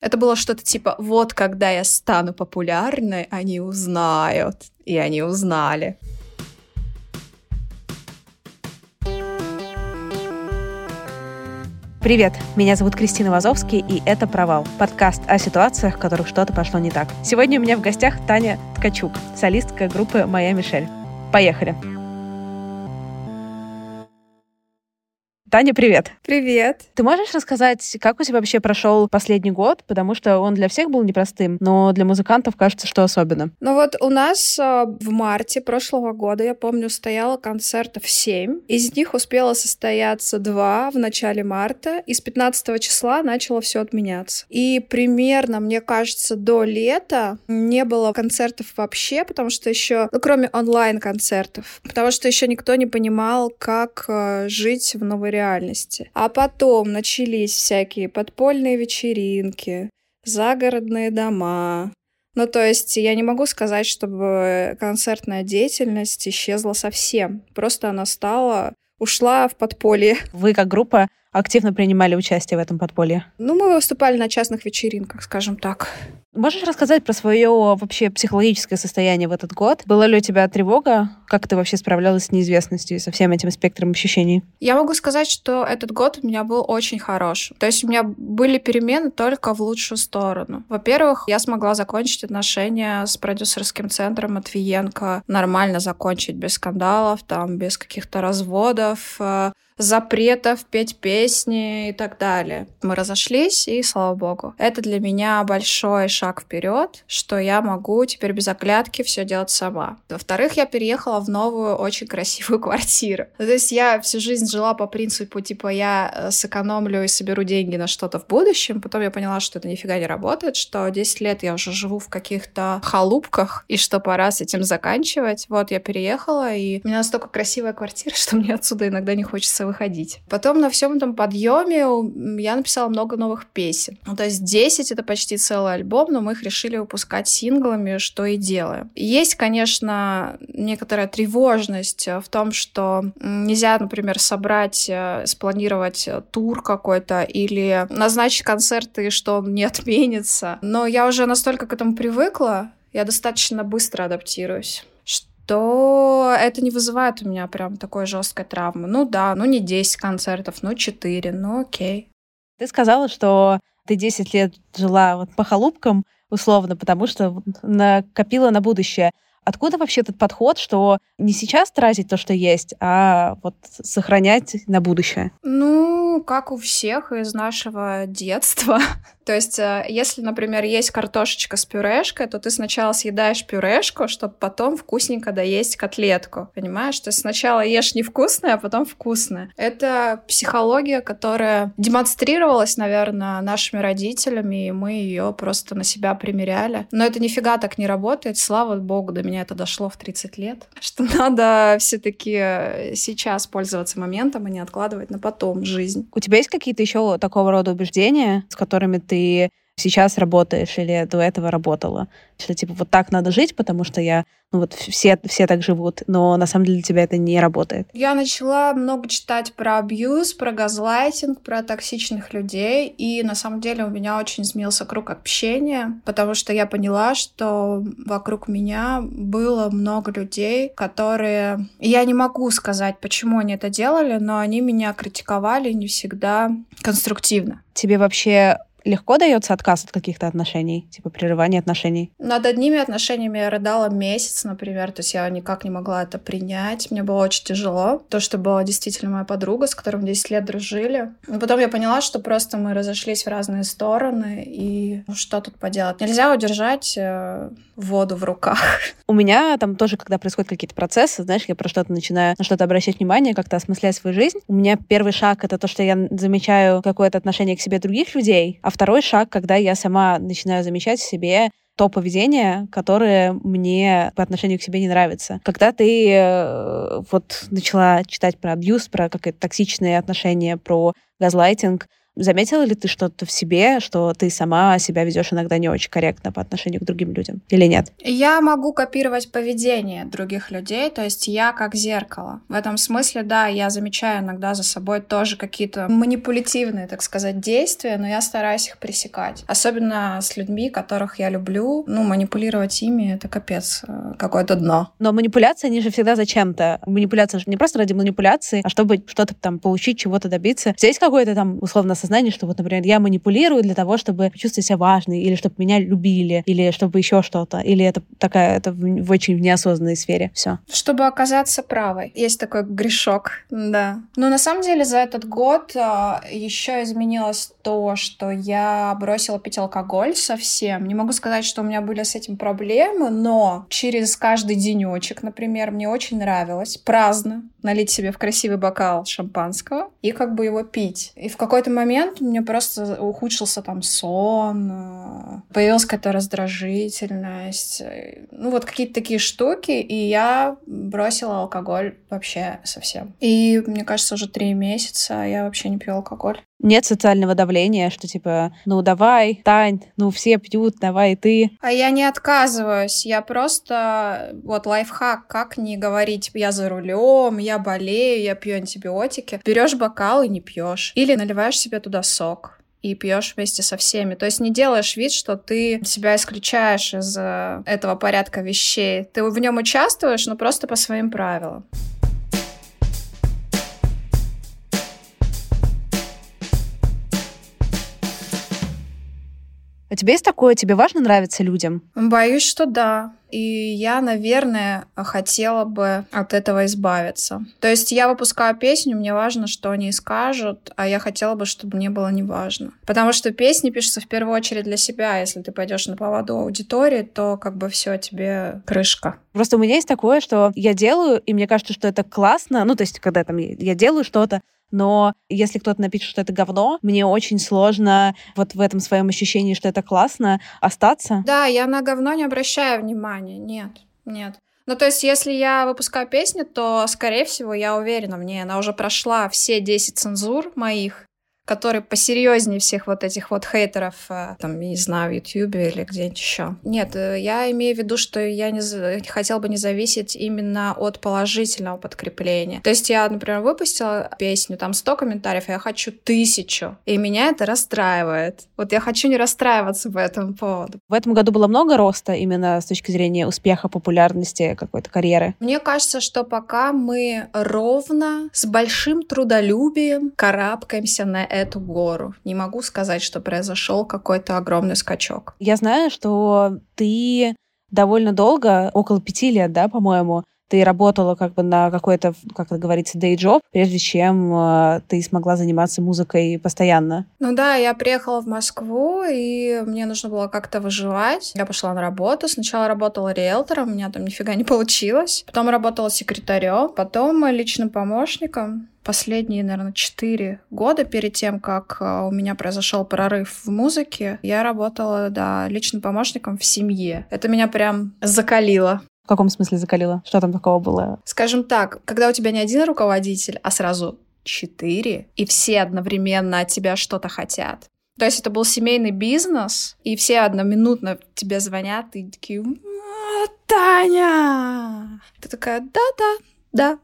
Это было что-то типа «Вот когда я стану популярной, они узнают». И они узнали. Привет, меня зовут Кристина Вазовский, и это «Провал» — подкаст о ситуациях, в которых что-то пошло не так. Сегодня у меня в гостях Таня Ткачук, солистка группы «Моя Мишель». Поехали! Таня, привет. Привет. Ты можешь рассказать, как у тебя вообще прошел последний год? Потому что он для всех был непростым, но для музыкантов кажется, что особенно. Ну вот у нас э, в марте прошлого года, я помню, стояло концертов 7. Из них успело состояться два в начале марта, и с 15 числа начало все отменяться. И примерно, мне кажется, до лета не было концертов вообще, потому что еще, ну кроме онлайн-концертов, потому что еще никто не понимал, как э, жить в новой реальности. А потом начались всякие подпольные вечеринки, загородные дома. Ну, то есть я не могу сказать, чтобы концертная деятельность исчезла совсем. Просто она стала, ушла в подполье. Вы как группа активно принимали участие в этом подполье? Ну, мы выступали на частных вечеринках, скажем так. Можешь рассказать про свое вообще психологическое состояние в этот год? Была ли у тебя тревога? Как ты вообще справлялась с неизвестностью и со всем этим спектром ощущений? Я могу сказать, что этот год у меня был очень хорош. То есть у меня были перемены только в лучшую сторону. Во-первых, я смогла закончить отношения с продюсерским центром Матвиенко, нормально закончить без скандалов, там, без каких-то разводов, э, запретов петь песни и так далее. Мы разошлись, и слава богу. Это для меня большой шаг вперед, что я могу теперь без оглядки все делать сама. Во-вторых, я переехала в новую, очень красивую квартиру. То есть я всю жизнь жила по принципу, типа, я э, сэкономлю и соберу деньги на что-то в будущем. Потом я поняла, что это нифига не работает, что 10 лет я уже живу в каких-то халупках, и что пора с этим заканчивать. Вот я переехала, и у меня настолько красивая квартира, что мне отсюда иногда не хочется выходить. Потом на всем этом подъеме я написала много новых песен. Ну, то есть 10 — это почти целый альбом, но мы их решили выпускать синглами, что и делаем. Есть, конечно, некоторая тревожность в том, что нельзя, например, собрать, э, спланировать тур какой-то или назначить концерты, что он не отменится. Но я уже настолько к этому привыкла, я достаточно быстро адаптируюсь то это не вызывает у меня прям такой жесткой травмы. Ну да, ну не 10 концертов, ну 4, ну окей. Ты сказала, что ты 10 лет жила вот по халупкам, условно, потому что накопила на будущее. Откуда вообще этот подход, что не сейчас тратить то, что есть, а вот сохранять на будущее? Ну, как у всех из нашего детства. То есть, э, если, например, есть картошечка с пюрешкой, то ты сначала съедаешь пюрешку, чтобы потом вкусненько доесть котлетку. Понимаешь? То есть сначала ешь невкусное, а потом вкусное. Это психология, которая демонстрировалась, наверное, нашими родителями, и мы ее просто на себя примеряли. Но это нифига так не работает. Слава богу, до меня это дошло в 30 лет. Что надо все-таки сейчас пользоваться моментом, а не откладывать на потом жизнь. У тебя есть какие-то еще такого рода убеждения, с которыми ты сейчас работаешь или до этого работала. Что типа вот так надо жить, потому что я, ну вот все, все так живут, но на самом деле для тебя это не работает. Я начала много читать про абьюз, про газлайтинг, про токсичных людей, и на самом деле у меня очень изменился круг общения, потому что я поняла, что вокруг меня было много людей, которые... Я не могу сказать, почему они это делали, но они меня критиковали не всегда конструктивно. Тебе вообще Легко дается отказ от каких-то отношений, типа прерывания отношений? Над одними отношениями я рыдала месяц, например, то есть я никак не могла это принять. Мне было очень тяжело. То, что была действительно моя подруга, с которой мы 10 лет дружили. Но потом я поняла, что просто мы разошлись в разные стороны, и ну, что тут поделать? Нельзя удержать э, воду в руках. У меня там тоже, когда происходят какие-то процессы, знаешь, я про что-то начинаю на что-то обращать внимание, как-то осмыслять свою жизнь. У меня первый шаг — это то, что я замечаю какое-то отношение к себе других людей, а второй шаг, когда я сама начинаю замечать в себе то поведение, которое мне по отношению к себе не нравится. Когда ты э, вот начала читать про абьюз, про какие-то токсичные отношения, про газлайтинг, Заметила ли ты что-то в себе, что ты сама себя ведешь иногда не очень корректно по отношению к другим людям? Или нет? Я могу копировать поведение других людей, то есть я как зеркало. В этом смысле, да, я замечаю иногда за собой тоже какие-то манипулятивные, так сказать, действия, но я стараюсь их пресекать. Особенно с людьми, которых я люблю. Ну, манипулировать ими — это капец, э, какое-то дно. Но манипуляция, они же всегда зачем-то. Манипуляция же не просто ради манипуляции, а чтобы что-то там получить, чего-то добиться. Здесь какое-то там, условно, сознание, что вот, например, я манипулирую для того, чтобы почувствовать себя важной, или чтобы меня любили, или чтобы еще что-то, или это такая, это в, в очень неосознанной сфере. Все. Чтобы оказаться правой. Есть такой грешок, да. Но на самом деле за этот год а, еще изменилось то, что я бросила пить алкоголь совсем. Не могу сказать, что у меня были с этим проблемы, но через каждый денечек, например, мне очень нравилось праздно налить себе в красивый бокал шампанского и как бы его пить. И в какой-то момент у меня просто ухудшился там сон, э, появилась какая-то раздражительность, э, ну вот какие-то такие штуки, и я бросила алкоголь вообще совсем. И мне кажется, уже три месяца я вообще не пью алкоголь. Нет социального давления, что типа, ну давай, Тань, ну все пьют, давай ты. А я не отказываюсь, я просто, вот лайфхак, как не говорить, я за рулем, я болею, я пью антибиотики. Берешь бокал и не пьешь. Или наливаешь себе туда сок и пьешь вместе со всеми. То есть не делаешь вид, что ты себя исключаешь из э, этого порядка вещей. Ты в нем участвуешь, но просто по своим правилам. А тебе есть такое? Тебе важно нравиться людям? Боюсь, что да. И я, наверное, хотела бы от этого избавиться. То есть я выпускаю песню, мне важно, что они скажут, а я хотела бы, чтобы мне было не важно. Потому что песни пишутся в первую очередь для себя. Если ты пойдешь на поводу аудитории, то как бы все тебе крышка. Просто у меня есть такое, что я делаю, и мне кажется, что это классно. Ну, то есть, когда там я делаю что-то, но если кто-то напишет, что это говно, мне очень сложно вот в этом своем ощущении, что это классно, остаться. Да, я на говно не обращаю внимания. Нет, нет. Ну, то есть, если я выпускаю песню, то, скорее всего, я уверена в ней. Она уже прошла все 10 цензур моих, который посерьезнее всех вот этих вот хейтеров, э, там, не знаю, в Ютьюбе или где-нибудь еще. Нет, э, я имею в виду, что я не хотела бы не зависеть именно от положительного подкрепления. То есть я, например, выпустила песню, там 100 комментариев, а я хочу тысячу, и меня это расстраивает. Вот я хочу не расстраиваться по этому поводу. В этом году было много роста именно с точки зрения успеха, популярности какой-то карьеры? Мне кажется, что пока мы ровно, с большим трудолюбием карабкаемся на эту гору. Не могу сказать, что произошел какой-то огромный скачок. Я знаю, что ты довольно долго, около пяти лет, да, по-моему, ты работала как бы на какой-то, как это говорится, day job, прежде чем э, ты смогла заниматься музыкой постоянно. Ну да, я приехала в Москву, и мне нужно было как-то выживать. Я пошла на работу. Сначала работала риэлтором, у меня там нифига не получилось. Потом работала секретарем, потом личным помощником последние, наверное, четыре года перед тем, как э, у меня произошел прорыв в музыке, я работала, да, личным помощником в семье. Это меня прям закалило. В каком смысле закалило? Что там такого было? Скажем так, когда у тебя не один руководитель, а сразу четыре, и все одновременно от тебя что-то хотят. То есть это был семейный бизнес, и все одноминутно тебе звонят, и такие, Таня! Ты такая, да-да, да,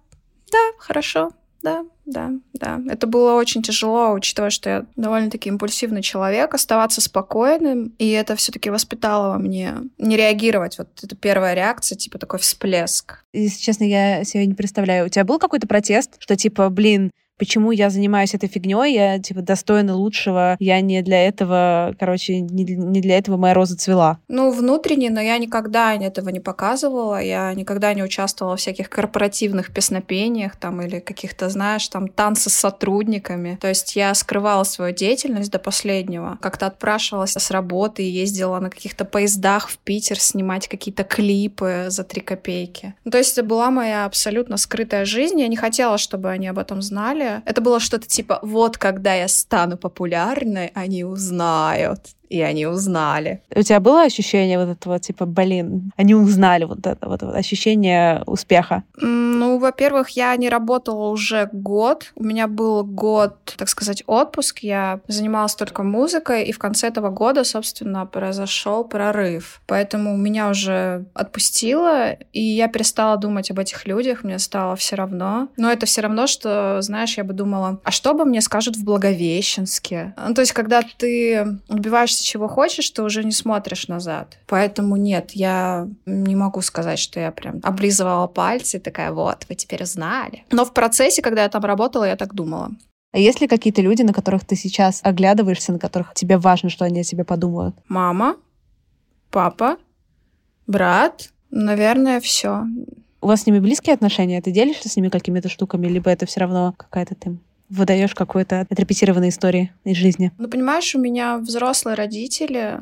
да, хорошо, да, да, да. Это было очень тяжело, учитывая, что я довольно-таки импульсивный человек, оставаться спокойным, и это все таки воспитало во мне не реагировать. Вот это первая реакция, типа такой всплеск. Если честно, я себе не представляю. У тебя был какой-то протест, что типа, блин, почему я занимаюсь этой фигней, я, типа, достойна лучшего, я не для этого, короче, не, не для этого моя роза цвела. Ну, внутренне, но я никогда этого не показывала, я никогда не участвовала в всяких корпоративных песнопениях там или каких-то, знаешь, там танцы с сотрудниками. То есть я скрывала свою деятельность до последнего, как-то отпрашивалась с работы ездила на каких-то поездах в Питер снимать какие-то клипы за три копейки. Ну, то есть это была моя абсолютно скрытая жизнь, я не хотела, чтобы они об этом знали. Это было что-то типа, вот когда я стану популярной, они узнают и они узнали. У тебя было ощущение вот этого, типа, блин, они узнали вот это вот, вот ощущение успеха? Ну, во-первых, я не работала уже год. У меня был год, так сказать, отпуск. Я занималась только музыкой, и в конце этого года, собственно, произошел прорыв. Поэтому меня уже отпустило, и я перестала думать об этих людях, мне стало все равно. Но это все равно, что, знаешь, я бы думала, а что бы мне скажут в Благовещенске? Ну, то есть, когда ты убиваешь добиваешься чего хочешь, ты уже не смотришь назад. Поэтому нет, я не могу сказать, что я прям облизывала пальцы и такая, вот, вы теперь знали. Но в процессе, когда я там работала, я так думала. А есть ли какие-то люди, на которых ты сейчас оглядываешься, на которых тебе важно, что они о тебе подумают? Мама, папа, брат, наверное, все. У вас с ними близкие отношения? Ты делишься с ними какими-то штуками, либо это все равно какая-то ты выдаешь какой-то отрепетированной истории из жизни? Ну, понимаешь, у меня взрослые родители,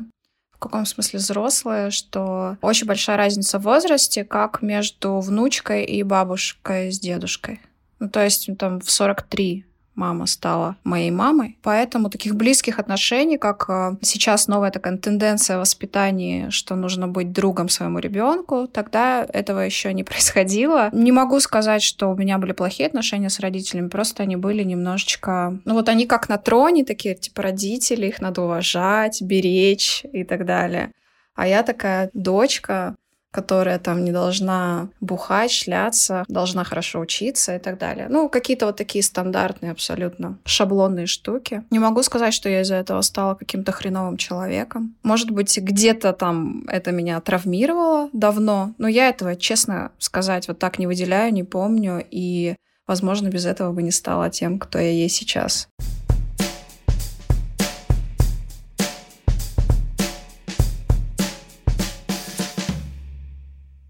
в каком смысле взрослые, что очень большая разница в возрасте, как между внучкой и бабушкой с дедушкой. Ну, то есть там в 43 мама стала моей мамой. Поэтому таких близких отношений, как э, сейчас новая такая тенденция воспитания, что нужно быть другом своему ребенку, тогда этого еще не происходило. Не могу сказать, что у меня были плохие отношения с родителями, просто они были немножечко... Ну вот они как на троне, такие типа родители, их надо уважать, беречь и так далее. А я такая дочка, которая там не должна бухать, шляться, должна хорошо учиться и так далее. Ну, какие-то вот такие стандартные абсолютно шаблонные штуки. Не могу сказать, что я из-за этого стала каким-то хреновым человеком. Может быть, где-то там это меня травмировало давно, но я этого, честно сказать, вот так не выделяю, не помню, и, возможно, без этого бы не стала тем, кто я есть сейчас.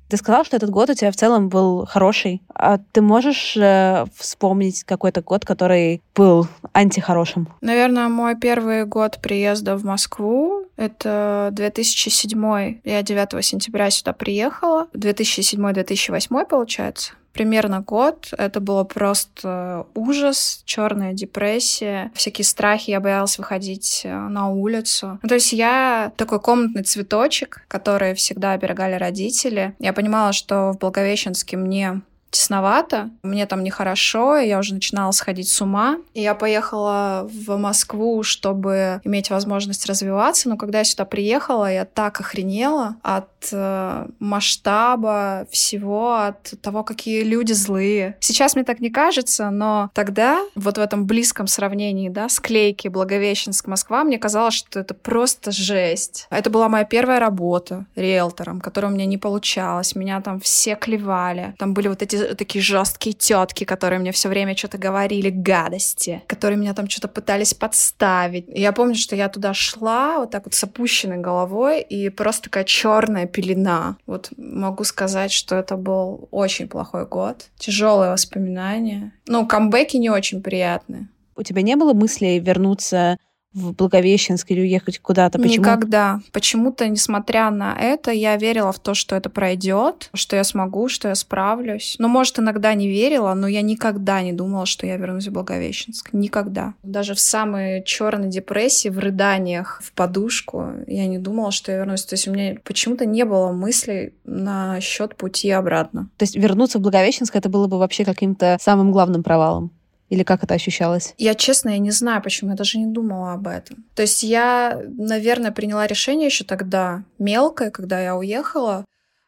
Ты сказал, что этот год у тебя в целом был хороший. А ты можешь э, вспомнить какой-то год, который был антихорошим? Наверное, мой первый год приезда в Москву — это 2007. Я 9 сентября сюда приехала. 2007-2008, получается примерно год. Это было просто ужас, черная депрессия, всякие страхи. Я боялась выходить э, на улицу. Ну, то есть я такой комнатный цветочек, который всегда оберегали родители. Я понимала, что в Благовещенске мне тесновато, мне там нехорошо, я уже начинала сходить с ума. И я поехала в Москву, чтобы иметь возможность развиваться, но когда я сюда приехала, я так охренела от э, масштаба всего, от того, какие люди злые. Сейчас мне так не кажется, но тогда, вот в этом близком сравнении, да, склейки Благовещенск, Москва, мне казалось, что это просто жесть. Это была моя первая работа риэлтором, которая у меня не получалась. Меня там все клевали. Там были вот эти такие жесткие тетки, которые мне все время что-то говорили, гадости, которые меня там что-то пытались подставить. Я помню, что я туда шла вот так вот с опущенной головой и просто такая черная пелена. Вот могу сказать, что это был очень плохой год, тяжелые воспоминания. Ну, камбэки не очень приятные. У тебя не было мыслей вернуться в Благовещенск или уехать куда-то? Почему? Никогда. Почему-то, несмотря на это, я верила в то, что это пройдет, что я смогу, что я справлюсь. Ну, может, иногда не верила, но я никогда не думала, что я вернусь в Благовещенск. Никогда. Даже в самой черной депрессии, в рыданиях, в подушку, я не думала, что я вернусь. То есть у меня почему-то не было мыслей на счет пути обратно. То есть вернуться в Благовещенск это было бы вообще каким-то самым главным провалом? Или как это ощущалось? Я, честно, я не знаю, почему. Я даже не думала об этом. То есть я, наверное, приняла решение еще тогда, мелкое, когда я уехала,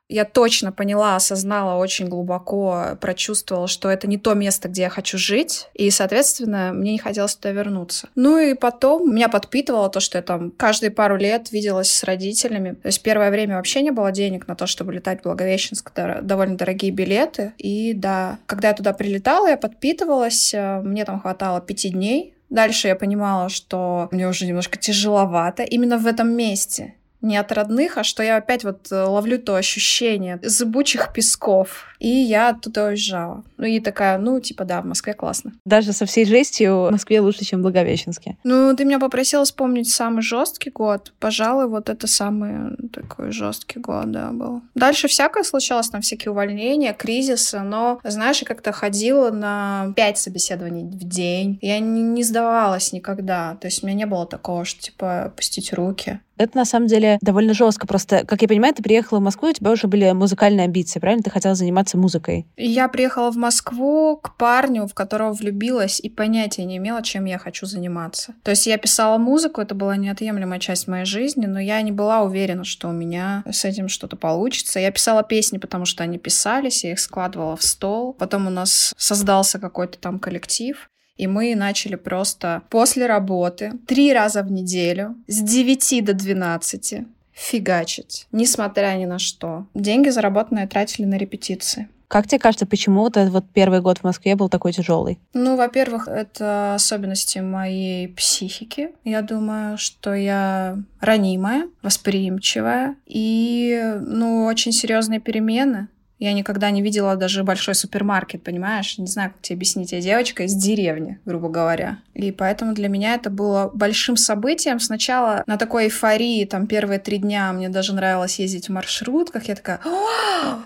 Я точно поняла, осознала очень глубоко, прочувствовала, что это не то место, где я хочу жить, и, соответственно, мне не хотелось туда вернуться. Ну и потом меня подпитывало то, что я там каждые пару лет виделась с родителями. То есть первое время вообще не было денег на то, чтобы летать в Благовещенск, довольно дорогие билеты. И да, когда я туда прилетала, я подпитывалась, э, мне там хватало пяти дней, Дальше я понимала, что мне уже немножко тяжеловато именно в этом месте не от родных, а что я опять вот э, ловлю то ощущение зыбучих песков. И я оттуда уезжала. Ну и такая, ну, типа, да, в Москве классно. Даже со всей жестью в Москве лучше, чем в Благовещенске. Ну, ты меня попросила вспомнить самый жесткий год. Пожалуй, вот это самый такой жесткий год, да, был. Дальше всякое случалось, там всякие увольнения, кризисы, но, знаешь, я как-то ходила на пять собеседований в день. Я не, не сдавалась никогда. То есть у меня не было такого, что, типа, опустить руки. Это на самом деле довольно жестко. Просто, как я понимаю, ты приехала в Москву, у тебя уже были музыкальные амбиции, правильно? Ты хотела заниматься музыкой. Я приехала в Москву к парню, в которого влюбилась, и понятия не имела, чем я хочу заниматься. То есть я писала музыку, это была неотъемлемая часть моей жизни, но я не была уверена, что у меня с этим что-то получится. Я писала песни, потому что они писались, я их складывала в стол. Потом у нас создался какой-то там коллектив. И мы начали просто после работы три раза в неделю с 9 до 12 фигачить, несмотря ни на что. Деньги заработанные тратили на репетиции. Как тебе кажется, почему вот этот вот первый год в Москве был такой тяжелый? Ну, во-первых, это особенности моей психики. Я думаю, что я ранимая, восприимчивая и, ну, очень серьезные перемены я никогда не видела даже большой супермаркет, понимаешь? Не знаю, как тебе объяснить. Я девочка из деревни, грубо говоря. И поэтому для меня это было большим событием. Сначала на такой эйфории, там, первые три дня мне даже нравилось ездить в маршрутках. Я такая...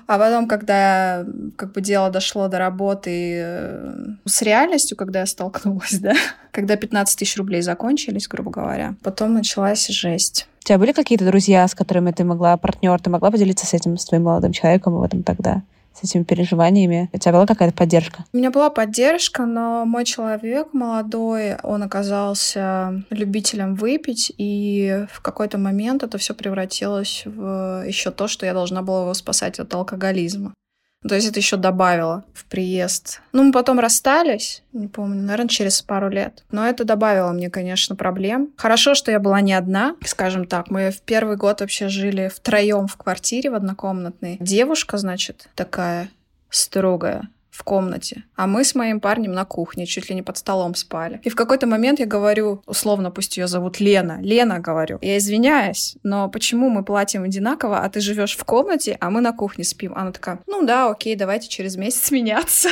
А потом, когда как бы дело дошло до работы э, с реальностью, когда я столкнулась, да, когда 15 тысяч рублей закончились, грубо говоря, потом началась жесть. У тебя были какие-то друзья, с которыми ты могла, партнер, ты могла поделиться с этим, с твоим молодым человеком в этом тогда? с этими переживаниями? У тебя была какая-то поддержка? У меня была поддержка, но мой человек молодой, он оказался любителем выпить, и в какой-то момент это все превратилось в еще то, что я должна была его спасать от алкоголизма. То есть это еще добавило в приезд. Ну, мы потом расстались, не помню, наверное, через пару лет. Но это добавило мне, конечно, проблем. Хорошо, что я была не одна, скажем так. Мы в первый год вообще жили втроем в квартире в однокомнатной. Девушка, значит, такая строгая, в комнате, а мы с моим парнем на кухне, чуть ли не под столом спали. И в какой-то момент я говорю, условно, пусть ее зовут Лена. Лена, говорю. Я извиняюсь, но почему мы платим одинаково, а ты живешь в комнате, а мы на кухне спим? Она такая, ну да, окей, давайте через месяц меняться.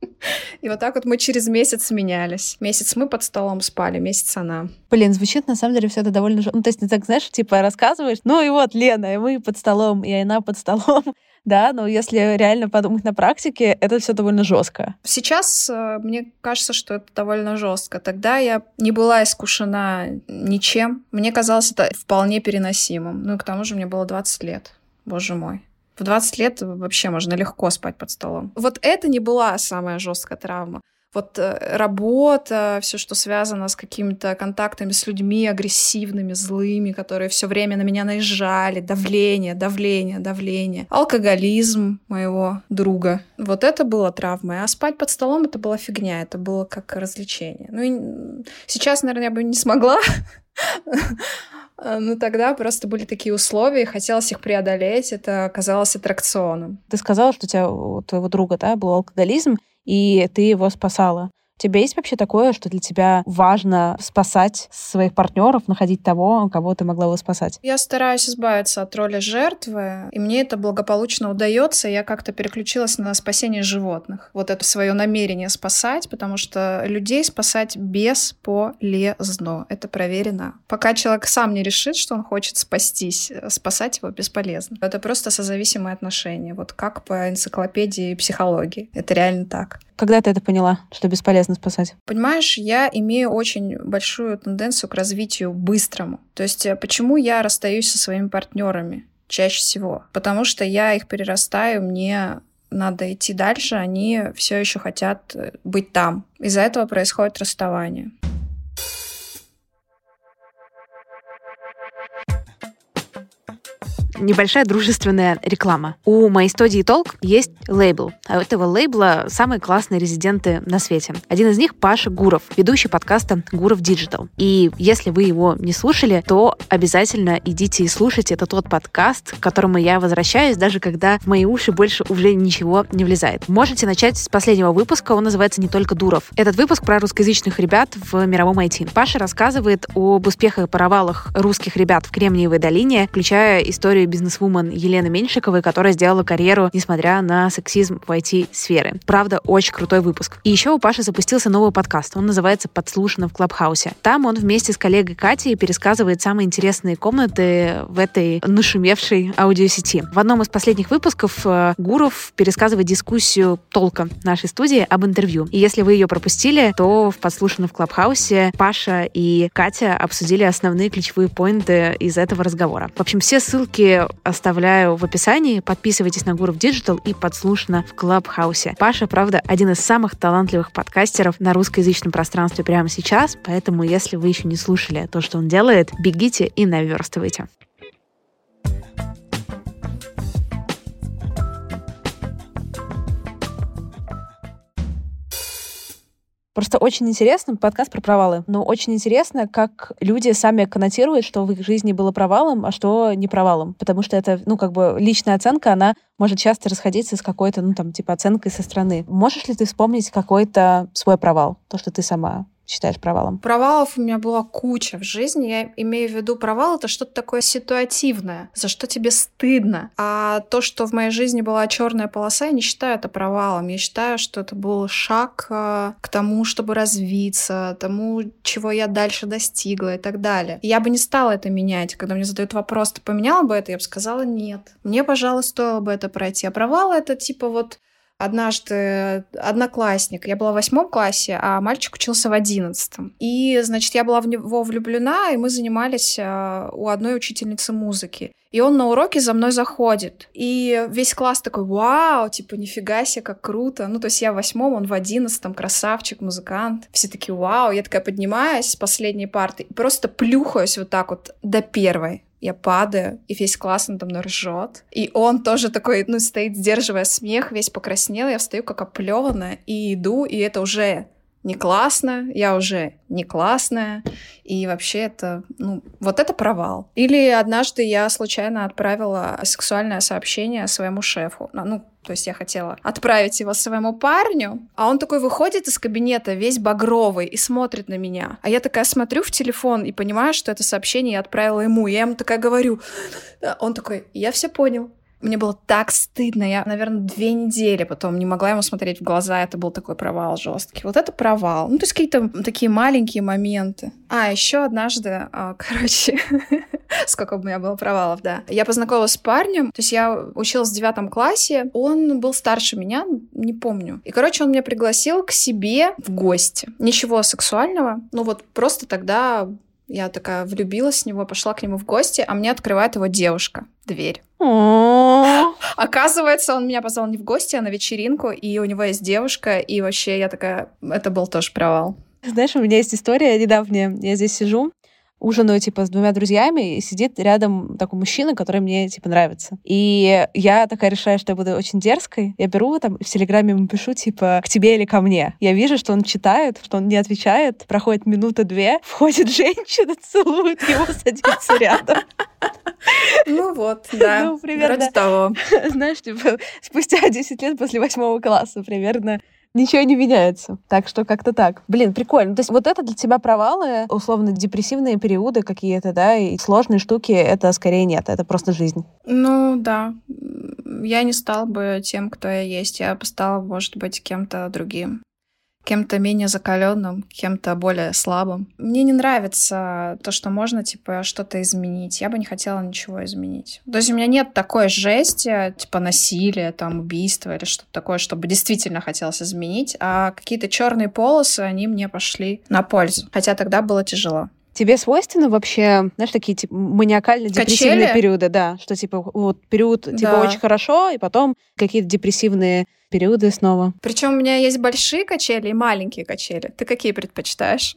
И вот так вот мы через месяц менялись. Месяц мы под столом спали, месяц она. Блин, звучит на самом деле все это довольно... Ну, то есть ты так, знаешь, типа рассказываешь, ну и вот Лена, и мы под столом, и она под столом да, но если реально подумать на практике, это все довольно жестко. Сейчас э, мне кажется, что это довольно жестко. Тогда я не была искушена ничем. Мне казалось это вполне переносимым. Ну и к тому же мне было 20 лет. Боже мой. В 20 лет вообще можно легко спать под столом. Вот это не была самая жесткая травма вот э, работа, все, что связано с какими-то контактами с людьми агрессивными, злыми, которые все время на меня наезжали, давление, давление, давление, алкоголизм моего друга. Вот это было травмой. А спать под столом это была фигня, это было как развлечение. Ну и сейчас, наверное, я бы не смогла. Ну, тогда просто были такие условия, хотелось их преодолеть, это казалось аттракционом. Ты сказала, что у тебя у твоего друга да, был алкоголизм, и ты его спасала. У тебя есть вообще такое, что для тебя важно спасать своих партнеров, находить того, кого ты могла бы спасать? Я стараюсь избавиться от роли жертвы, и мне это благополучно удается. Я как-то переключилась на спасение животных. Вот это свое намерение спасать, потому что людей спасать бесполезно. Это проверено. Пока человек сам не решит, что он хочет спастись, спасать его бесполезно. Это просто созависимые отношения. Вот как по энциклопедии психологии. Это реально так. Когда ты это поняла, что бесполезно спасать? Понимаешь, я имею очень большую тенденцию к развитию быстрому. То есть э, почему я расстаюсь со своими партнерами чаще всего? Потому что я их перерастаю, мне надо идти дальше, они все еще хотят э, быть там. Из-за этого происходит расставание. Небольшая дружественная реклама. У моей студии Толк есть лейбл. А у этого лейбла самые классные резиденты на свете. Один из них Паша Гуров, ведущий подкаста Гуров Digital. И если вы его не слушали, то обязательно идите и слушайте. Это тот подкаст, к которому я возвращаюсь, даже когда в мои уши больше уже ничего не влезает. Можете начать с последнего выпуска. Он называется «Не только Дуров». Этот выпуск про русскоязычных ребят в мировом IT. Паша рассказывает об успехах и провалах русских ребят в Кремниевой долине, включая историю бизнесвумен Елены Меньшиковой, которая сделала карьеру, несмотря на сексизм в IT-сферы. Правда, очень крутой выпуск. И еще у Паши запустился новый подкаст. Он называется «Подслушано в Клабхаусе». Там он вместе с коллегой Катей пересказывает самые интересные комнаты в этой нашумевшей аудиосети. В одном из последних выпусков э, Гуров пересказывает дискуссию толка нашей студии об интервью. И если вы ее пропустили, то в «Подслушано в Клабхаусе» Паша и Катя обсудили основные ключевые поинты из этого разговора. В общем, все ссылки оставляю в описании. Подписывайтесь на Гуров Digital и подслушано в Клабхаусе. Паша, правда, один из самых талантливых подкастеров на русскоязычном пространстве прямо сейчас, поэтому если вы еще не слушали то, что он делает, бегите и наверстывайте. Просто очень интересно, подкаст про провалы, но очень интересно, как люди сами коннотируют, что в их жизни было провалом, а что не провалом. Потому что это, ну, как бы личная оценка, она может часто расходиться с какой-то, ну, там, типа, оценкой со стороны. Можешь ли ты вспомнить какой-то свой провал? То, что ты сама считаешь провалом? Провалов у меня была куча в жизни. Я имею в виду провал — это что-то такое ситуативное, за что тебе стыдно. А то, что в моей жизни была черная полоса, я не считаю это провалом. Я считаю, что это был шаг э, к тому, чтобы развиться, тому, чего я дальше достигла и так далее. Я бы не стала это менять. Когда мне задают вопрос, ты поменяла бы это? Я бы сказала нет. Мне, пожалуй, стоило бы это пройти. А провал — это типа вот однажды одноклассник. Я была в восьмом классе, а мальчик учился в одиннадцатом. И, значит, я была в него влюблена, и мы занимались а, у одной учительницы музыки. И он на уроке за мной заходит. И весь класс такой, вау, типа, нифига себе, как круто. Ну, то есть я в восьмом, он в одиннадцатом, красавчик, музыкант. Все такие, вау. Я такая поднимаюсь с последней парты и просто плюхаюсь вот так вот до первой я падаю, и весь класс надо мной ржет. И он тоже такой, ну, стоит, сдерживая смех, весь покраснел, я встаю как оплеванная и иду, и это уже не классно, я уже не классная, и вообще это, ну, вот это провал. Или однажды я случайно отправила сексуальное сообщение своему шефу, ну, то есть я хотела отправить его своему парню, а он такой выходит из кабинета весь багровый и смотрит на меня. А я такая смотрю в телефон и понимаю, что это сообщение я отправила ему. Я ему такая говорю. Он такой, я все понял. Мне было так стыдно. Я, наверное, две недели потом не могла ему смотреть в глаза. Это был такой провал жесткий. Вот это провал. Ну, то есть какие-то такие маленькие моменты. А, еще однажды, а, короче, сколько у меня было провалов, да. Я познакомилась с парнем, то есть я училась в девятом классе, он был старше меня, не помню. И, короче, он меня пригласил к себе в гости. Ничего сексуального, ну вот просто тогда я такая влюбилась в него, пошла к нему в гости, а мне открывает его девушка дверь. Оказывается, он меня позвал не в гости, а на вечеринку, и у него есть девушка, и вообще я такая, это был тоже провал. Знаешь, у меня есть история недавняя. Я здесь сижу, ужинаю, типа, с двумя друзьями, и сидит рядом такой мужчина, который мне, типа, нравится. И я такая решаю, что я буду очень дерзкой. Я беру там, в Телеграме ему пишу, типа, к тебе или ко мне. Я вижу, что он читает, что он не отвечает. Проходит минута-две, входит женщина, целует его, садится рядом. Ну вот, да. Ну, примерно. Вроде того. Знаешь, типа, спустя 10 лет после восьмого класса примерно ничего не меняется. Так что как-то так. Блин, прикольно. То есть вот это для тебя провалы, условно, депрессивные периоды какие-то, да, и сложные штуки, это скорее нет, это просто жизнь. Ну, да. Я не стал бы тем, кто я есть. Я бы стала, может быть, кем-то другим кем-то менее закаленным, кем-то более слабым. Мне не нравится то, что можно, типа, что-то изменить. Я бы не хотела ничего изменить. То есть у меня нет такой жести, типа, насилия, там, убийства или что-то такое, чтобы действительно хотелось изменить, а какие-то черные полосы, они мне пошли на пользу. Хотя тогда было тяжело. Тебе свойственно вообще, знаешь, такие типа маниакально-депрессивные периоды, да, что типа вот период типа да. очень хорошо, и потом какие-то депрессивные периоды снова. Причем у меня есть большие качели и маленькие качели. Ты какие предпочитаешь?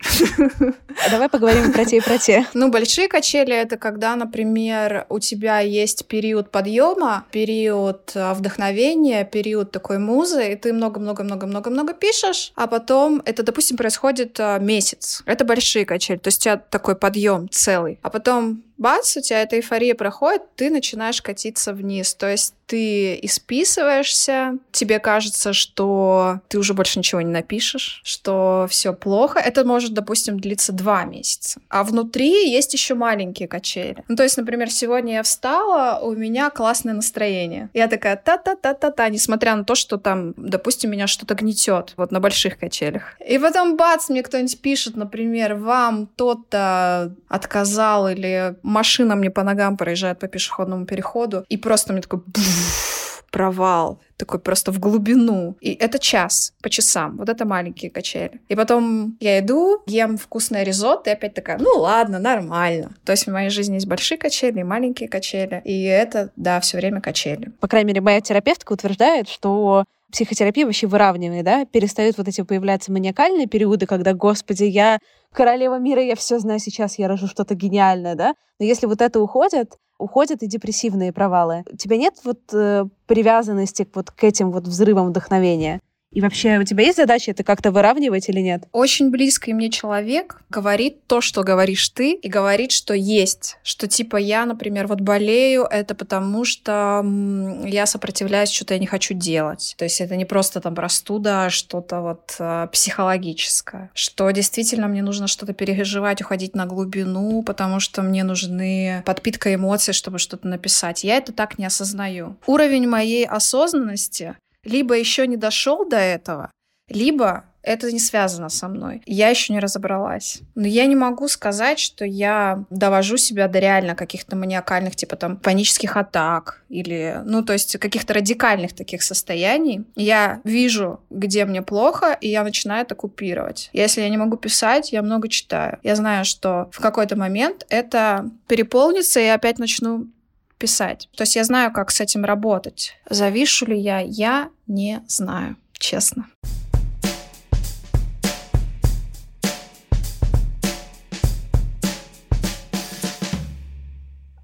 А давай поговорим про те и про те. Ну, большие качели это когда, например, у тебя есть период подъема, период а, вдохновения, период такой музы, и ты много-много-много-много-много пишешь, а потом это, допустим, происходит а, месяц. Это большие качели, то есть у тебя такой подъем целый. А потом бац, у тебя эта эйфория проходит, ты начинаешь катиться вниз. То есть ты исписываешься, тебе кажется, что ты уже больше ничего не напишешь, что все плохо. Это может, допустим, длиться два месяца. А внутри есть еще маленькие качели. Ну, то есть, например, сегодня я встала, у меня классное настроение. Я такая та-та-та-та-та, несмотря на то, что там, допустим, меня что-то гнетет, вот на больших качелях. И потом, бац, мне кто-нибудь пишет, например, вам тот-то отказал или машина мне по ногам проезжает по пешеходному переходу, и просто мне такой провал, такой просто в глубину. И это час по часам. Вот это маленькие качели. И потом я иду, ем вкусное ризотто, и опять такая, ну ладно, нормально. То есть в моей жизни есть большие качели и маленькие качели. И это, да, все время качели. По крайней мере, моя терапевтка утверждает, что психотерапия вообще выравнивает, да, перестают вот эти появляться маниакальные периоды, когда, господи, я королева мира, я все знаю сейчас, я рожу что-то гениальное, да. Но если вот это уходит, уходят и депрессивные провалы. У тебя нет вот э, привязанности вот к этим вот взрывам вдохновения? И вообще, у тебя есть задача это как-то выравнивать или нет? Очень близкий мне человек говорит то, что говоришь ты, и говорит, что есть. Что типа я, например, вот болею, это потому что я сопротивляюсь, что-то я не хочу делать. То есть это не просто там простуда, а что-то вот э, психологическое. Что действительно мне нужно что-то переживать, уходить на глубину, потому что мне нужны подпитка эмоций, чтобы что-то написать. Я это так не осознаю. Уровень моей осознанности либо еще не дошел до этого, либо это не связано со мной. Я еще не разобралась. Но я не могу сказать, что я довожу себя до реально каких-то маниакальных, типа там, панических атак или, ну, то есть каких-то радикальных таких состояний. Я вижу, где мне плохо, и я начинаю это купировать. Если я не могу писать, я много читаю. Я знаю, что в какой-то момент это переполнится, и я опять начну писать. То есть я знаю, как с этим работать. Завишу ли я? Я не знаю, честно.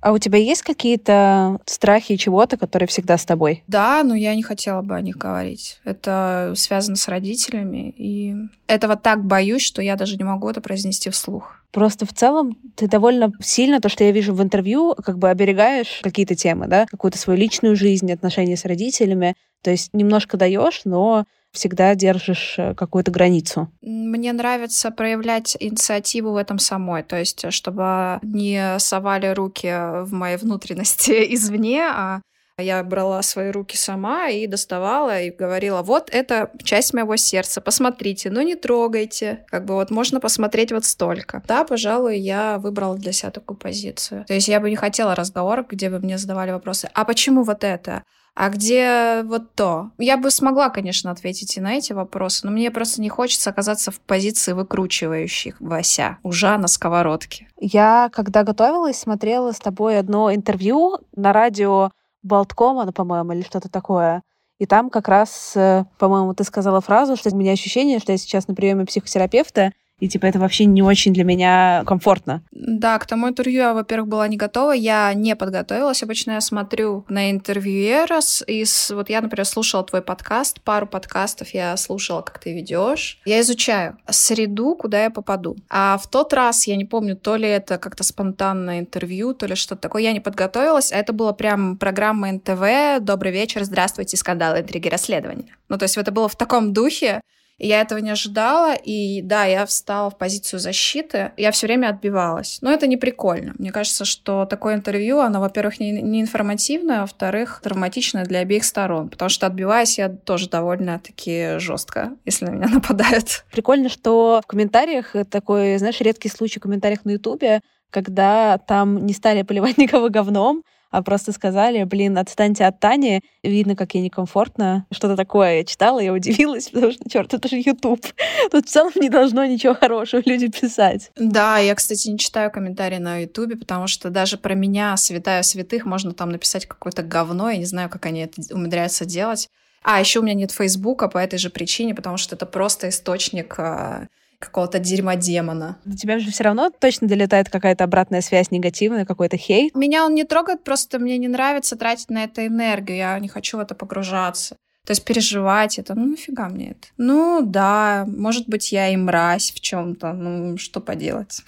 А у тебя есть какие-то страхи чего-то, которые всегда с тобой? Да, но я не хотела бы о них говорить. Это связано с родителями, и этого так боюсь, что я даже не могу это произнести вслух. Просто в целом ты довольно сильно, то, что я вижу в интервью, как бы оберегаешь какие-то темы, да, какую-то свою личную жизнь, отношения с родителями. То есть немножко даешь, но всегда держишь э, какую-то границу. Мне нравится проявлять инициативу в этом самой, то есть чтобы не совали руки в мои внутренности извне, а я брала свои руки сама и доставала и говорила, вот это часть моего сердца, посмотрите, но не трогайте. Как бы вот можно посмотреть вот столько. Да, пожалуй, я выбрала для себя такую позицию. То есть я бы не хотела разговор, где бы мне задавали вопросы, а почему вот это? А где вот то? Я бы смогла, конечно, ответить и на эти вопросы, но мне просто не хочется оказаться в позиции выкручивающих Вася, ужа на сковородке. Я, когда готовилась, смотрела с тобой одно интервью на радио Болткома, ну, по-моему, или что-то такое. И там как раз, э, по-моему, ты сказала фразу, что у меня ощущение, что я сейчас на приеме психотерапевта, и типа это вообще не очень для меня комфортно. Да, к тому интервью я, во-первых, была не готова, я не подготовилась. Обычно я смотрю на интервьюера, и вот я, например, слушала твой подкаст, пару подкастов я слушала, как ты ведешь. Я изучаю среду, куда я попаду. А в тот раз, я не помню, то ли это как-то спонтанное интервью, то ли что-то такое, я не подготовилась, а это была прям программа НТВ «Добрый вечер, здравствуйте, скандалы, интриги, расследования». Ну, то есть это было в таком духе, я этого не ожидала, и да, я встала в позицию защиты, я все время отбивалась. Но это не прикольно. Мне кажется, что такое интервью, оно, во-первых, не, не информативное, а во-вторых, травматичное для обеих сторон, потому что отбиваюсь я тоже довольно-таки жестко, если на меня нападают. Прикольно, что в комментариях такой, знаешь, редкий случай в комментариях на Ютубе, когда там не стали поливать никого говном, а просто сказали, блин, отстаньте от Тани, видно, как ей некомфортно. Что-то такое я читала, я удивилась, потому что, черт, это же YouTube. Тут в целом не должно ничего хорошего люди писать. Да, я, кстати, не читаю комментарии на YouTube, потому что даже про меня, святая святых, можно там написать какое-то говно, я не знаю, как они это умудряются делать. А, еще у меня нет Фейсбука по этой же причине, потому что это просто источник э, какого-то дерьма демона. До тебя же все равно точно долетает какая-то обратная связь негативная, какой-то хейт. Меня он не трогает, просто мне не нравится тратить на это энергию, я не хочу в это погружаться. То есть переживать это, ну нафига мне это? Ну да, может быть, я и мразь в чем-то, ну что поделать.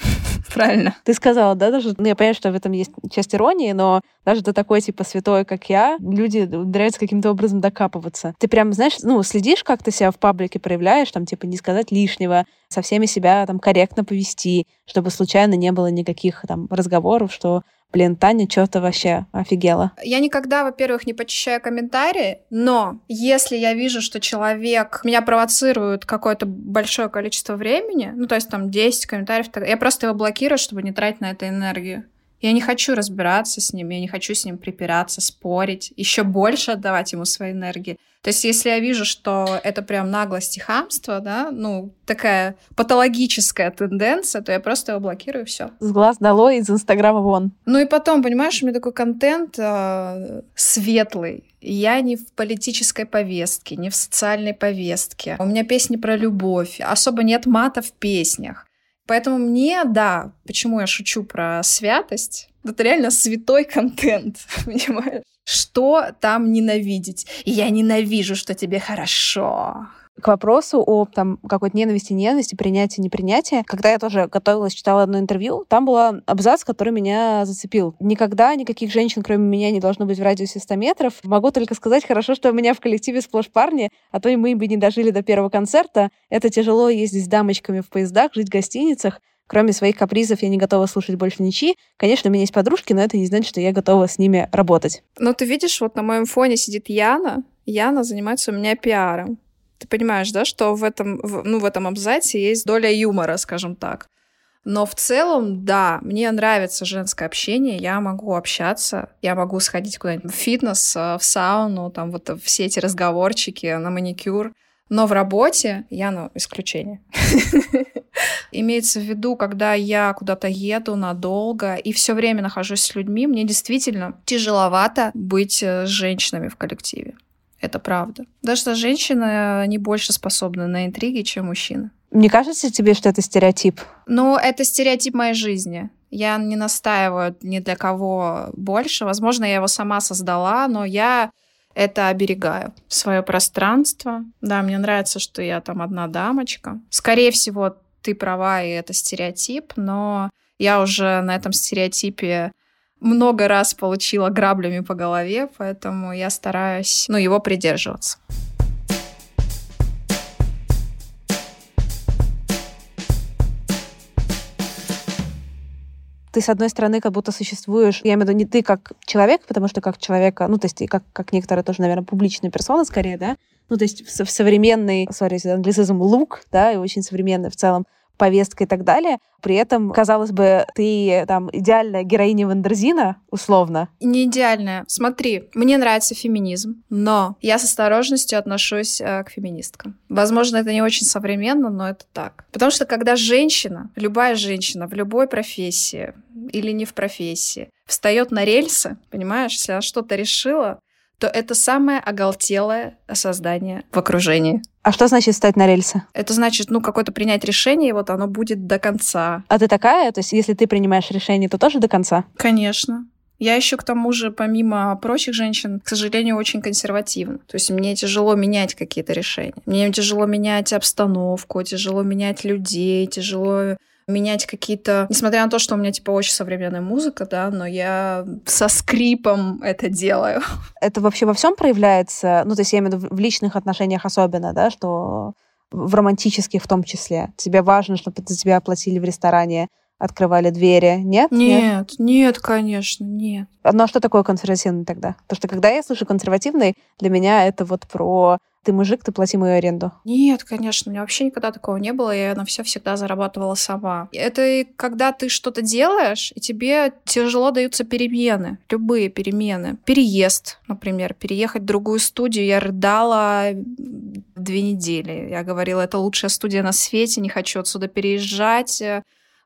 Правильно. Ты сказала, да, даже, ну я понимаю, что в этом есть часть иронии, но даже до такой типа святой, как я, люди нравится каким-то образом докапываться. Ты прям, знаешь, ну, следишь, как ты себя в паблике проявляешь, там, типа, не сказать лишнего, со всеми себя там корректно повести, чтобы случайно не было никаких там разговоров, что блин, Таня что-то вообще офигела. Я никогда, во-первых, не почищаю комментарии, но если я вижу, что человек меня провоцирует какое-то большое количество времени, ну, то есть там 10 комментариев, я просто его блокирую, чтобы не тратить на это энергию. Я не хочу разбираться с ним, я не хочу с ним припираться, спорить, еще больше отдавать ему своей энергии. То есть, если я вижу, что это прям наглость и хамство, да, ну, такая патологическая тенденция, то я просто его блокирую, все. С глаз долой, из Инстаграма вон. Ну и потом, понимаешь, у меня такой контент э, светлый. Я не в политической повестке, не в социальной повестке. У меня песни про любовь. Особо нет мата в песнях. Поэтому мне, да, почему я шучу про святость, это реально святой контент, понимаешь? Что там ненавидеть? Я ненавижу, что тебе хорошо к вопросу о там какой-то ненависти, ненависти, принятия, непринятия. Когда я тоже готовилась, читала одно интервью, там был абзац, который меня зацепил. Никогда никаких женщин, кроме меня, не должно быть в радиусе 100 метров. Могу только сказать, хорошо, что у меня в коллективе сплошь парни, а то и мы бы не дожили до первого концерта. Это тяжело ездить с дамочками в поездах, жить в гостиницах. Кроме своих капризов я не готова слушать больше ничьи. Конечно, у меня есть подружки, но это не значит, что я готова с ними работать. Ну, ты видишь, вот на моем фоне сидит Яна. Яна занимается у меня пиаром. Ты понимаешь, да, что в этом, в, ну, в этом абзаце есть доля юмора, скажем так. Но в целом, да, мне нравится женское общение, я могу общаться, я могу сходить куда-нибудь в фитнес, э, в сауну, там вот все эти разговорчики на маникюр. Но в работе я, ну, исключение. Имеется в виду, когда я куда-то еду надолго и все время нахожусь с людьми, мне действительно тяжеловато быть э, с женщинами в коллективе. Это правда. Даже женщина не больше способна на интриги, чем мужчина. Не кажется тебе, что это стереотип? Ну, это стереотип моей жизни. Я не настаиваю ни для кого больше. Возможно, я его сама создала, но я это оберегаю. Свое пространство. Да, мне нравится, что я там одна дамочка. Скорее всего, ты права, и это стереотип, но я уже на этом стереотипе много раз получила граблями по голове, поэтому я стараюсь, ну, его придерживаться. ты, с одной стороны, как будто существуешь, я имею в виду не ты как человек, потому что как человека, ну, то есть и как, как некоторые тоже, наверное, публичная персона скорее, да, ну, то есть в, в современный, сори, англицизм, лук, да, и очень современный в целом повестка и так далее. При этом, казалось бы, ты там идеальная героиня Вандерзина, условно. Не идеальная. Смотри, мне нравится феминизм, но я с осторожностью отношусь э, к феминисткам. Возможно, это не очень современно, но это так. Потому что когда женщина, любая женщина в любой профессии или не в профессии, встает на рельсы, понимаешь, если она что-то решила, то это самое оголтелое создание в окружении. А что значит стать на рельсы? Это значит, ну, какое-то принять решение, и вот оно будет до конца. А ты такая? То есть, если ты принимаешь решение, то тоже до конца? Конечно. Я еще к тому же, помимо прочих женщин, к сожалению, очень консервативна. То есть мне тяжело менять какие-то решения. Мне тяжело менять обстановку, тяжело менять людей, тяжело менять какие-то... Несмотря на то, что у меня, типа, очень современная музыка, да, но я со скрипом это делаю. Это вообще во всем проявляется? Ну, то есть я имею в виду в личных отношениях особенно, да, что в романтических в том числе. Тебе важно, чтобы за тебя оплатили в ресторане, открывали двери. Нет? Нет, нет, нет конечно, нет. Ну а что такое консервативный тогда? Потому что когда я слышу консервативный, для меня это вот про ты мужик, ты плати мою аренду. Нет, конечно, у меня вообще никогда такого не было, я на все всегда зарабатывала сама. Это когда ты что-то делаешь, и тебе тяжело даются перемены, любые перемены. Переезд, например, переехать в другую студию, я рыдала две недели. Я говорила, это лучшая студия на свете, не хочу отсюда переезжать.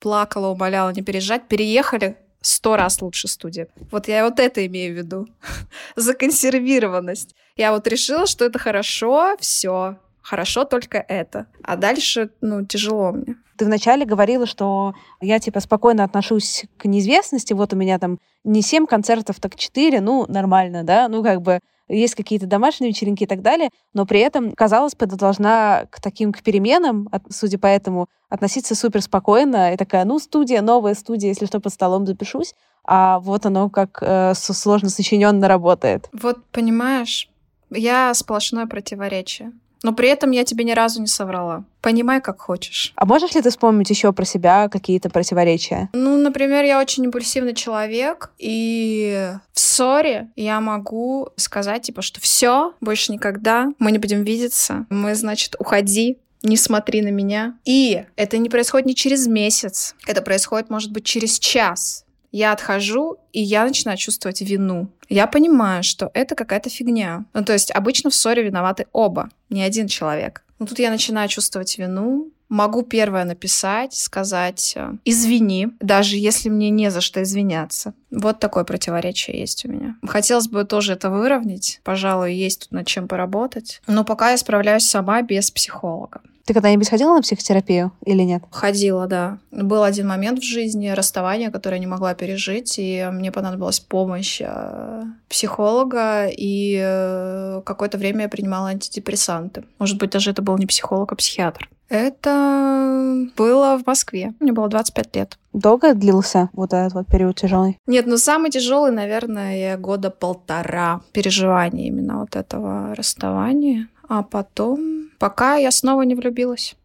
Плакала, умоляла не переезжать. Переехали, сто раз лучше студия. Вот я вот это имею в виду. Законсервированность. Я вот решила, что это хорошо, все, хорошо только это. А дальше, ну, тяжело мне. Ты вначале говорила, что я, типа, спокойно отношусь к неизвестности. Вот у меня там не семь концертов, так четыре. Ну, нормально, да? Ну, как бы есть какие-то домашние вечеринки и так далее, но при этом, казалось бы, ты должна к таким к переменам, судя по этому, относиться супер спокойно и такая, ну, студия, новая студия, если что, под столом запишусь, а вот оно как э, сложно сочиненно работает. Вот, понимаешь, я сплошное противоречие. Но при этом я тебе ни разу не соврала. Понимай, как хочешь. А можешь ли ты вспомнить еще про себя какие-то противоречия? Ну, например, я очень импульсивный человек, и в ссоре я могу сказать, типа, что все, больше никогда, мы не будем видеться, мы, значит, уходи, не смотри на меня. И это не происходит не через месяц, это происходит, может быть, через час. Я отхожу, и я начинаю чувствовать вину. Я понимаю, что это какая-то фигня. Ну, то есть обычно в ссоре виноваты оба, не один человек. Но тут я начинаю чувствовать вину, могу первое написать, сказать э, «извини», даже если мне не за что извиняться. Вот такое противоречие есть у меня. Хотелось бы тоже это выровнять. Пожалуй, есть тут над чем поработать. Но пока я справляюсь сама без психолога. Ты когда-нибудь ходила на психотерапию или нет? Ходила, да. Был один момент в жизни расставания, которое я не могла пережить, и мне понадобилась помощь э, психолога, и э, какое-то время я принимала антидепрессанты. Может быть, даже это был не психолог, а психиатр. Это было в Москве. Мне было 25 лет. Долго длился вот этот вот период тяжелый? Нет, ну самый тяжелый, наверное, года полтора переживания именно вот этого расставания. А потом, пока я снова не влюбилась.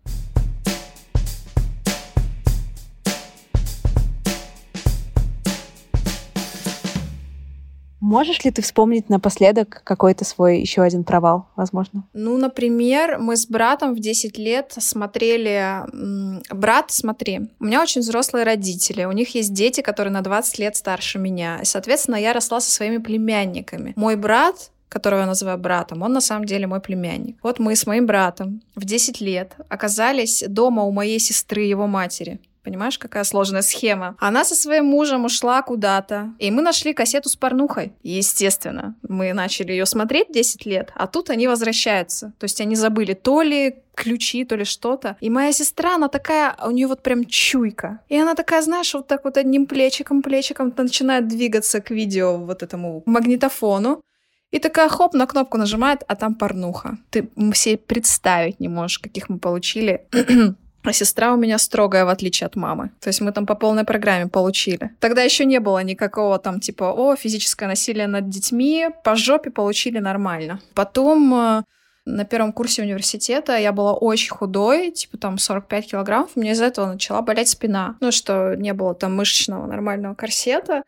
Можешь ли ты вспомнить напоследок какой-то свой еще один провал, возможно? Ну, например, мы с братом в 10 лет смотрели... Брат, смотри, у меня очень взрослые родители, у них есть дети, которые на 20 лет старше меня. И, соответственно, я росла со своими племянниками. Мой брат которого я называю братом, он на самом деле мой племянник. Вот мы с моим братом в 10 лет оказались дома у моей сестры, его матери. Понимаешь, какая сложная схема? Она со своим мужем ушла куда-то, и мы нашли кассету с порнухой. Естественно, мы начали ее смотреть 10 лет, а тут они возвращаются. То есть они забыли то ли ключи, то ли что-то. И моя сестра, она такая, у нее вот прям чуйка. И она такая, знаешь, вот так вот одним плечиком, плечиком начинает двигаться к видео вот этому магнитофону. И такая хоп, на кнопку нажимает, а там порнуха. Ты все представить не можешь, каких мы получили. А сестра у меня строгая, в отличие от мамы. То есть мы там по полной программе получили. Тогда еще не было никакого там типа, о, физическое насилие над детьми. По жопе получили нормально. Потом э, на первом курсе университета я была очень худой, типа там 45 килограммов. У меня из-за этого начала болеть спина. Ну, что не было там мышечного нормального корсета.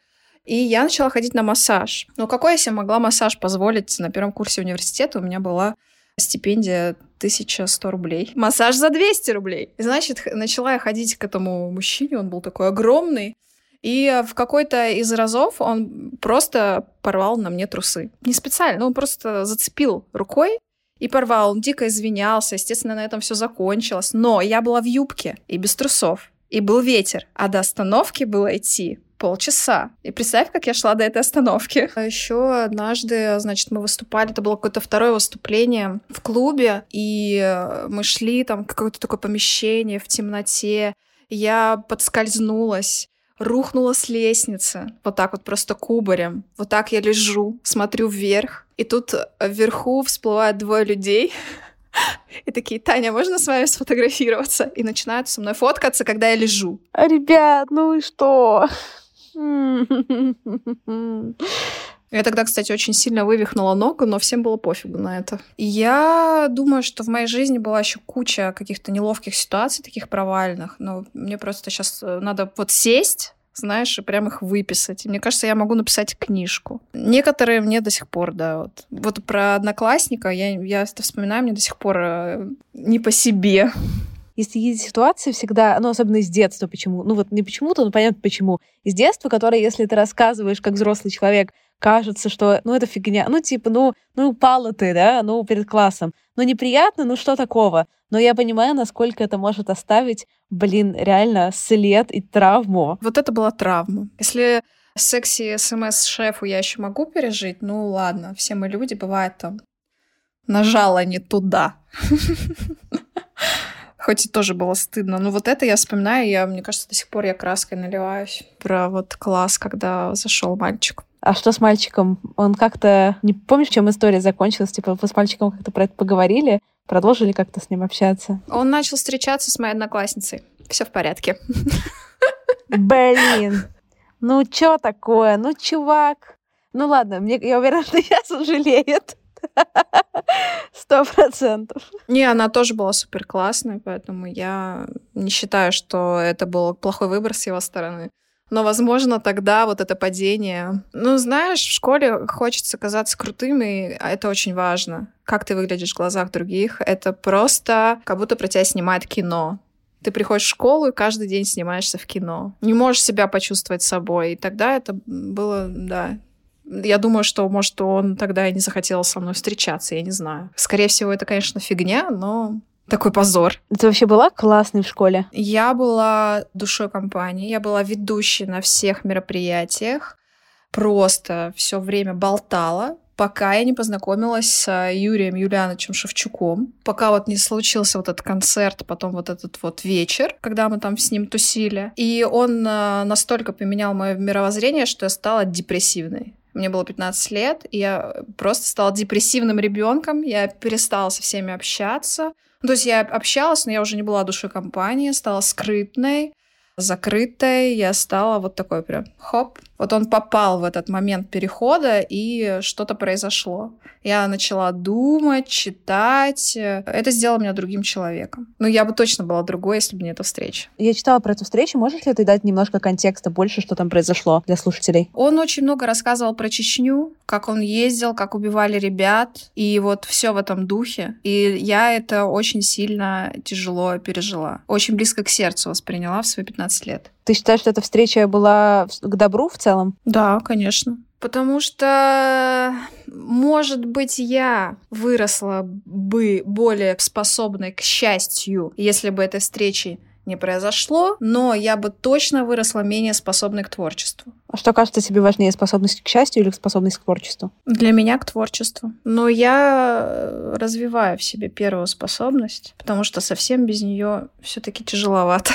И я начала ходить на массаж. Ну, какой я себе могла массаж позволить на первом курсе университета? У меня была стипендия 1100 рублей. Массаж за 200 рублей. И, значит, начала я ходить к этому мужчине, он был такой огромный. И в какой-то из разов он просто порвал на мне трусы. Не специально, он просто зацепил рукой и порвал. Он дико извинялся. Естественно, на этом все закончилось. Но я была в юбке и без трусов. И был ветер. А до остановки было идти полчаса. И представь, как я шла до этой остановки. А еще однажды, значит, мы выступали, это было какое-то второе выступление в клубе, и мы шли там какое-то такое помещение в темноте. Я подскользнулась рухнула с лестницы, вот так вот просто кубарем. Вот так я лежу, смотрю вверх, и тут вверху всплывают двое людей, и такие, Таня, можно с вами сфотографироваться? И начинают со мной фоткаться, когда я лежу. Ребят, ну и что? Я тогда, кстати, очень сильно вывихнула ногу, но всем было пофигу на это. Я думаю, что в моей жизни была еще куча каких-то неловких ситуаций, таких провальных. Но мне просто сейчас э, надо вот сесть, знаешь, и прям их выписать. Мне кажется, я могу написать книжку. Некоторые мне до сих пор, да, вот. Вот про одноклассника я, я это вспоминаю, мне до сих пор э, не по себе есть такие ситуации всегда, ну, особенно из детства, почему, ну, вот не почему-то, но понятно почему. Из детства, которые, если ты рассказываешь как взрослый человек кажется, что, ну, это фигня. Ну, типа, ну, ну, упала ты, да, ну, перед классом. Ну, неприятно, ну, что такого? Но я понимаю, насколько это может оставить, блин, реально след и травму. Вот это была травма. Если секси смс шефу я еще могу пережить, ну ладно, все мы люди, бывает там нажала не туда. Хоть и тоже было стыдно. Но вот это я вспоминаю, я, мне кажется, до сих пор я краской наливаюсь. Про вот класс, когда зашел мальчик. А что с мальчиком? Он как-то... Не помнишь, чем история закончилась? Типа, вы с мальчиком как-то про это поговорили? Продолжили как-то с ним общаться? Он начал встречаться с моей одноклассницей. Все в порядке. Блин. Ну, что такое? Ну, чувак. Ну, ладно, мне, я уверена, что я сожалеет. Сто процентов. Не, она тоже была супер классной, поэтому я не считаю, что это был плохой выбор с его стороны. Но, возможно, тогда вот это падение... Ну, знаешь, в школе хочется казаться крутым, и это очень важно. Как ты выглядишь в глазах других, это просто как будто про тебя снимает кино. Ты приходишь в школу и каждый день снимаешься в кино. Не можешь себя почувствовать собой. И тогда это было, да, я думаю, что, может, он тогда и не захотел со мной встречаться, я не знаю. Скорее всего, это, конечно, фигня, но такой позор. Ты вообще была классной в школе? Я была душой компании, я была ведущей на всех мероприятиях, просто все время болтала, пока я не познакомилась с э, Юрием Юлиановичем Шевчуком, пока вот не случился вот этот концерт, потом вот этот вот вечер, когда мы там с ним тусили. И он э, настолько поменял мое мировоззрение, что я стала депрессивной. Мне было 15 лет, и я просто стала депрессивным ребенком. Я перестала со всеми общаться. Ну, то есть я общалась, но я уже не была душой компании, стала скрытной, закрытой. Я стала вот такой прям хоп, вот он попал в этот момент перехода, и что-то произошло. Я начала думать, читать. Это сделало меня другим человеком. Но я бы точно была другой, если бы не эта встреча. Я читала про эту встречу. Можешь ли ты дать немножко контекста больше, что там произошло для слушателей? Он очень много рассказывал про Чечню, как он ездил, как убивали ребят, и вот все в этом духе. И я это очень сильно тяжело пережила. Очень близко к сердцу восприняла в свои 15 лет. Ты считаешь, что эта встреча была к добру в целом? Да, конечно. Потому что, может быть, я выросла бы более способной к счастью, если бы этой встречи не произошло, но я бы точно выросла менее способной к творчеству. А что кажется тебе важнее, способность к счастью или способность к творчеству? Для меня к творчеству. Но я развиваю в себе первую способность, потому что совсем без нее все-таки тяжеловато.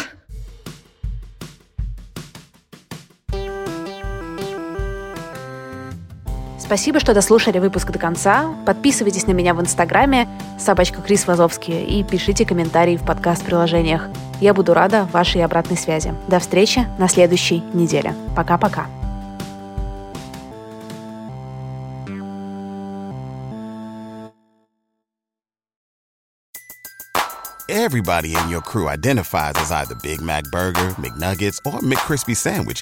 Спасибо, что дослушали выпуск до конца. Подписывайтесь на меня в Инстаграме собачка Крис Вазовский и пишите комментарии в подкаст-приложениях. Я буду рада вашей обратной связи. До встречи на следующей неделе. Пока-пока. Everybody in your crew identifies as either Big Mac Burger, McNuggets, or McCrispy Sandwich.